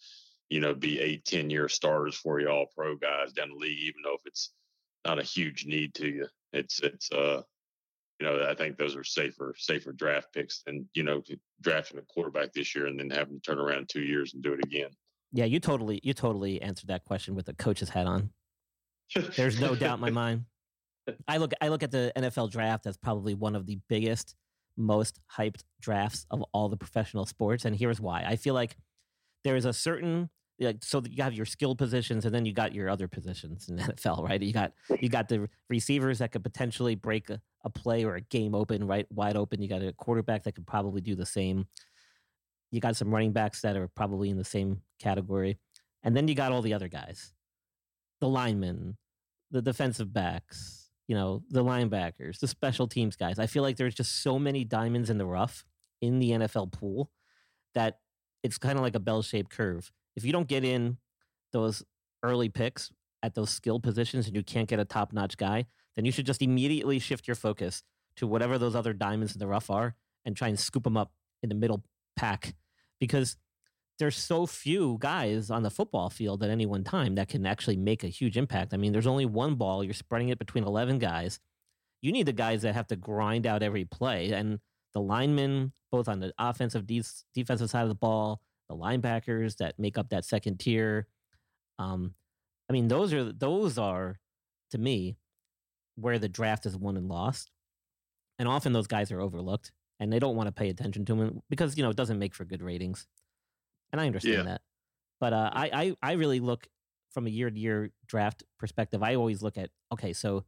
F: you know, be eight, 10 year starters for you all pro guys down the league, even though if it's not a huge need to you. It's, it's, uh, you know, I think those are safer, safer draft picks than, you know, drafting a quarterback this year and then having to turn around two years and do it again.
A: Yeah, you totally, you totally answered that question with the coach's hat on. There's no doubt in my <laughs> mind. I look I look at the NFL draft as probably one of the biggest, most hyped drafts of all the professional sports, and here's why. I feel like there is a certain like so you have your skill positions and then you got your other positions in <laughs> NFL, right? You got you got the receivers that could potentially break a, a play or a game open, right, wide open. You got a quarterback that could probably do the same. You got some running backs that are probably in the same category, and then you got all the other guys, the linemen, the defensive backs, you know, the linebackers, the special teams guys. I feel like there's just so many diamonds in the rough in the NFL pool that it's kind of like a bell shaped curve. If you don't get in those early picks at those skill positions and you can't get a top notch guy, then you should just immediately shift your focus to whatever those other diamonds in the rough are and try and scoop them up in the middle pack because there's so few guys on the football field at any one time that can actually make a huge impact. I mean, there's only one ball. You're spreading it between 11 guys. You need the guys that have to grind out every play. And the linemen, both on the offensive, de- defensive side of the ball, the linebackers that make up that second tier. Um, I mean, those are those are to me where the draft is won and lost, and often those guys are overlooked, and they don't want to pay attention to them because you know it doesn't make for good ratings and I understand yeah. that. But uh, I, I I really look from a year to year draft perspective. I always look at okay, so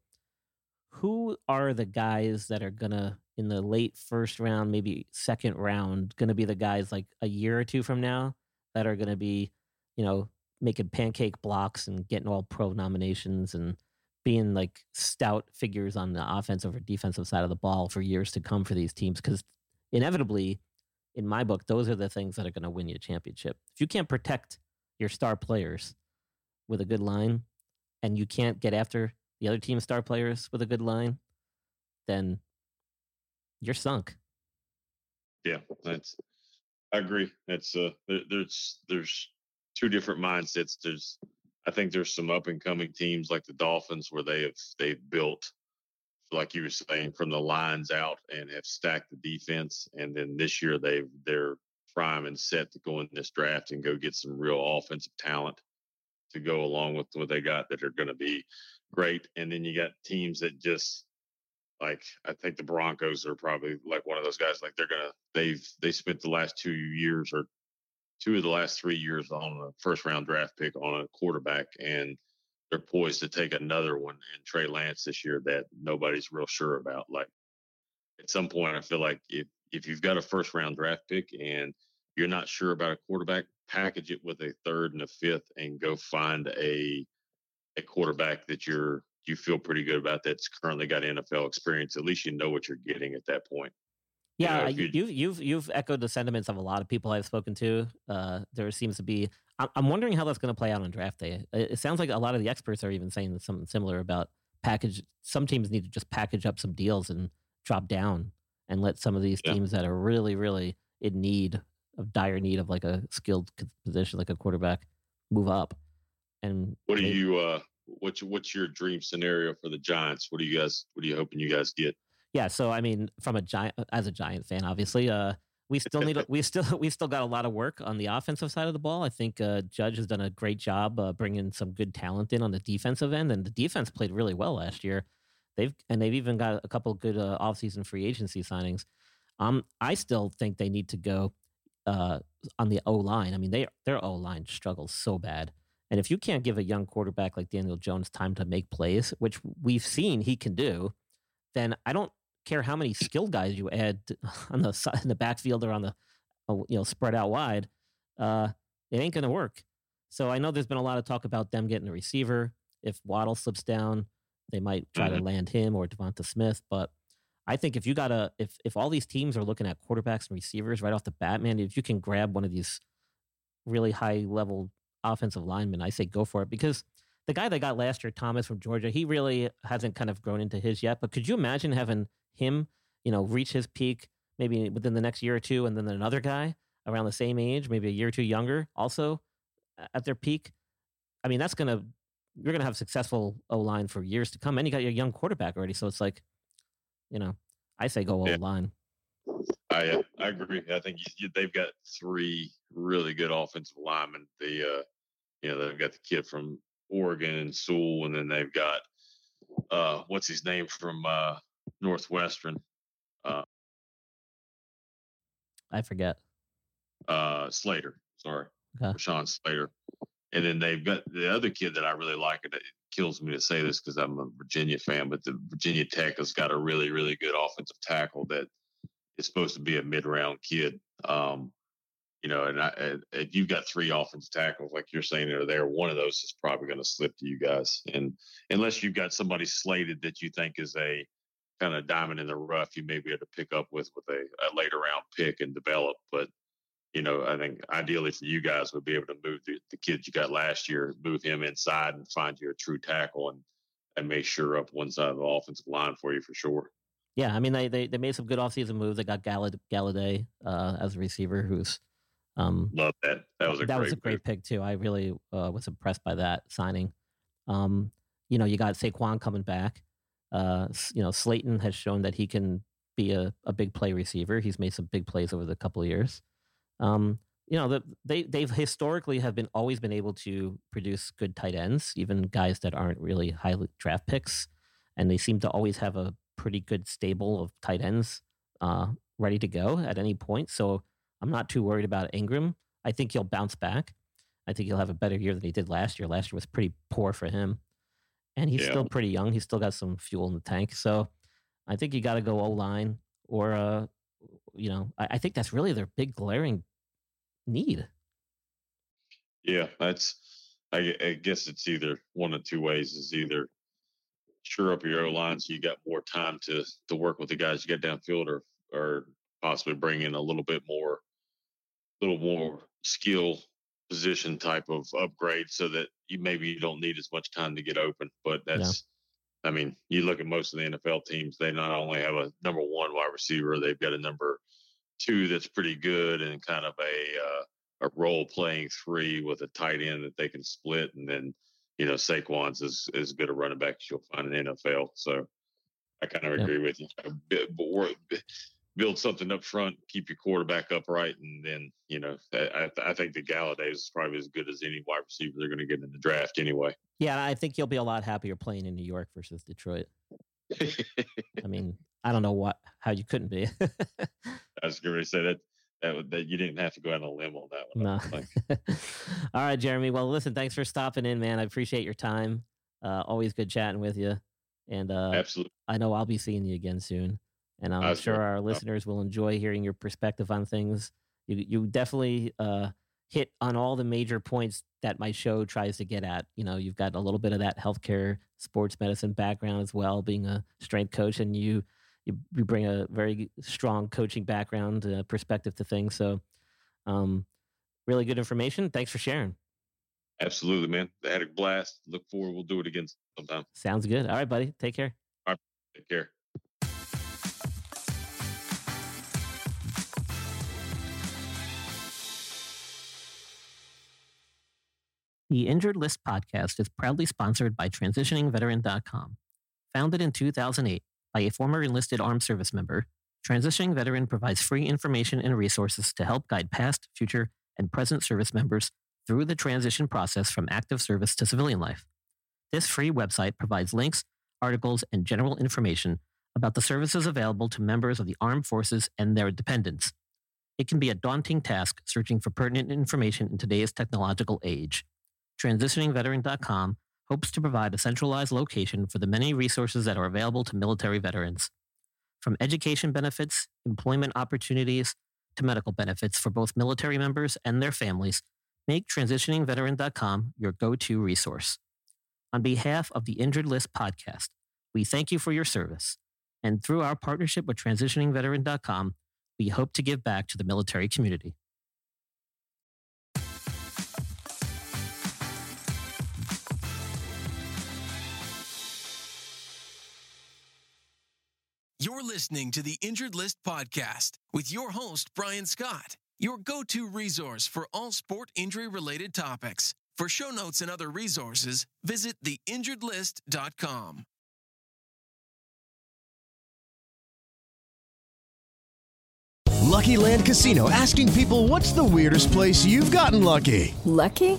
A: who are the guys that are gonna in the late first round, maybe second round, gonna be the guys like a year or two from now that are gonna be, you know, making pancake blocks and getting all pro nominations and being like stout figures on the offensive or defensive side of the ball for years to come for these teams because inevitably in my book, those are the things that are going to win you a championship. If you can't protect your star players with a good line and you can't get after the other team's star players with a good line, then you're sunk.
F: Yeah, that's I agree. That's uh there's there's two different mindsets. There's I think there's some up and coming teams like the Dolphins where they have they've built like you were saying, from the lines out and have stacked the defense. And then this year they've they're prime and set to go in this draft and go get some real offensive talent to go along with what they got that are going to be great. And then you got teams that just like I think the Broncos are probably like one of those guys. Like they're gonna they've they spent the last two years or two of the last three years on a first round draft pick on a quarterback and they're poised to take another one in Trey Lance this year that nobody's real sure about. Like at some point, I feel like if if you've got a first round draft pick and you're not sure about a quarterback, package it with a third and a fifth and go find a a quarterback that you're you feel pretty good about that's currently got NFL experience. At least you know what you're getting at that point.
A: Yeah, you know, you've you've you've echoed the sentiments of a lot of people I've spoken to. Uh, there seems to be I'm wondering how that's going to play out on draft day. It sounds like a lot of the experts are even saying something similar about package. Some teams need to just package up some deals and drop down and let some of these yeah. teams that are really, really in need of dire need of like a skilled position, like a quarterback, move up. And
F: what do you? uh What's what's your dream scenario for the Giants? What do you guys? What are you hoping you guys get?
A: Yeah, so I mean, from a giant as a Giant fan, obviously, uh, we still need <laughs> we still we still got a lot of work on the offensive side of the ball. I think uh, Judge has done a great job uh, bringing some good talent in on the defensive end, and the defense played really well last year. They've and they've even got a couple good uh, offseason free agency signings. Um, I still think they need to go uh, on the O line. I mean, they their O line struggles so bad, and if you can't give a young quarterback like Daniel Jones time to make plays, which we've seen he can do, then I don't care how many skilled guys you add <laughs> on the side, in the backfield or on the uh, you know spread out wide. Uh, it ain't going to work. So I know there's been a lot of talk about them getting a receiver. If Waddle slips down, they might try mm-hmm. to land him or Devonta Smith. But I think if you got to, if if all these teams are looking at quarterbacks and receivers right off the bat, man, if you can grab one of these really high level offensive lineman, I say go for it because the guy they got last year, Thomas from Georgia, he really hasn't kind of grown into his yet. But could you imagine having him, you know, reach his peak maybe within the next year or two, and then another guy around the same age, maybe a year or two younger, also at their peak? I mean, that's gonna you're going to have successful O line for years to come. And you got your young quarterback already. So it's like, you know, I say go O yeah. line.
F: I uh, I agree. I think you, they've got three really good offensive linemen. The uh, you know they've got the kid from Oregon and Sewell, and then they've got uh, what's his name from uh, Northwestern. Uh,
A: I forget.
F: Uh, Slater. Sorry, okay. Rashawn Slater. And then they've got the other kid that I really like, and it kills me to say this because I'm a Virginia fan, but the Virginia Tech has got a really, really good offensive tackle that is supposed to be a mid-round kid. Um, you know, and, I, and you've got three offensive tackles, like you're saying, are there. One of those is probably going to slip to you guys, and unless you've got somebody slated that you think is a kind of diamond in the rough, you may be able to pick up with with a, a later round pick and develop. But you know, I think ideally for you guys would be able to move the, the kids you got last year, move him inside and find you a true tackle and and make sure up one side of the offensive line for you for sure.
A: Yeah, I mean they they, they made some good offseason moves. They got Gallad- Golladay uh, as a receiver, who's um,
F: love that. That was a
A: that
F: was
A: a great pick. pick too. I really uh, was impressed by that signing. Um, you know, you got Saquon coming back. Uh, you know, Slayton has shown that he can be a, a big play receiver. He's made some big plays over the couple of years. Um, you know, the, they they've historically have been always been able to produce good tight ends, even guys that aren't really high draft picks, and they seem to always have a pretty good stable of tight ends uh, ready to go at any point. So I'm not too worried about Ingram. I think he'll bounce back. I think he'll have a better year than he did last year. Last year was pretty poor for him, and he's yeah. still pretty young. He's still got some fuel in the tank. So I think you got to go O line or uh, you know, I, I think that's really their big glaring need.
F: Yeah, that's. I, I, guess it's either one of two ways. Is either sure up your O line so you got more time to to work with the guys you got downfield, or or possibly bring in a little bit more, little more skill position type of upgrade so that you maybe you don't need as much time to get open. But that's I mean, you look at most of the NFL teams, they not only have a number one wide receiver, they've got a number two that's pretty good and kind of a uh, a role playing three with a tight end that they can split, and then you know Saquon's as as good a running back as you'll find in NFL. So I kind of agree with you. But build something up front, keep your quarterback upright, and then you know I, I think the Golladay is probably as good as any wide receiver they're going to get in the draft anyway.
A: Yeah, I think you'll be a lot happier playing in New York versus Detroit. <laughs> I mean, I don't know what how you couldn't be. <laughs>
F: I was going to say that that that you didn't have to go out on a limb on that one.
A: No. <laughs> All right, Jeremy. Well, listen, thanks for stopping in, man. I appreciate your time. Uh, always good chatting with you. And uh,
F: absolutely,
A: I know I'll be seeing you again soon. And I'm sure our listeners will enjoy hearing your perspective on things. You you definitely uh, hit on all the major points that my show tries to get at. You know, you've got a little bit of that healthcare, sports medicine background as well, being a strength coach, and you you, you bring a very strong coaching background uh, perspective to things. So, um, really good information. Thanks for sharing.
F: Absolutely, man. I had a blast. Look forward. We'll do it again sometime.
A: Sounds good. All right, buddy. Take care.
F: All right. Take care.
A: The Injured List podcast is proudly sponsored by TransitioningVeteran.com. Founded in 2008 by a former enlisted armed service member, Transitioning Veteran provides free information and resources to help guide past, future, and present service members through the transition process from active service to civilian life. This free website provides links, articles, and general information about the services available to members of the armed forces and their dependents. It can be a daunting task searching for pertinent information in today's technological age. TransitioningVeteran.com hopes to provide a centralized location for the many resources that are available to military veterans. From education benefits, employment opportunities, to medical benefits for both military members and their families, make TransitioningVeteran.com your go to resource. On behalf of the Injured List podcast, we thank you for your service. And through our partnership with TransitioningVeteran.com, we hope to give back to the military community.
J: You're listening to the Injured List podcast with your host, Brian Scott, your go to resource for all sport injury related topics. For show notes and other resources, visit theinjuredlist.com.
B: Lucky Land Casino asking people what's the weirdest place you've gotten lucky?
C: Lucky?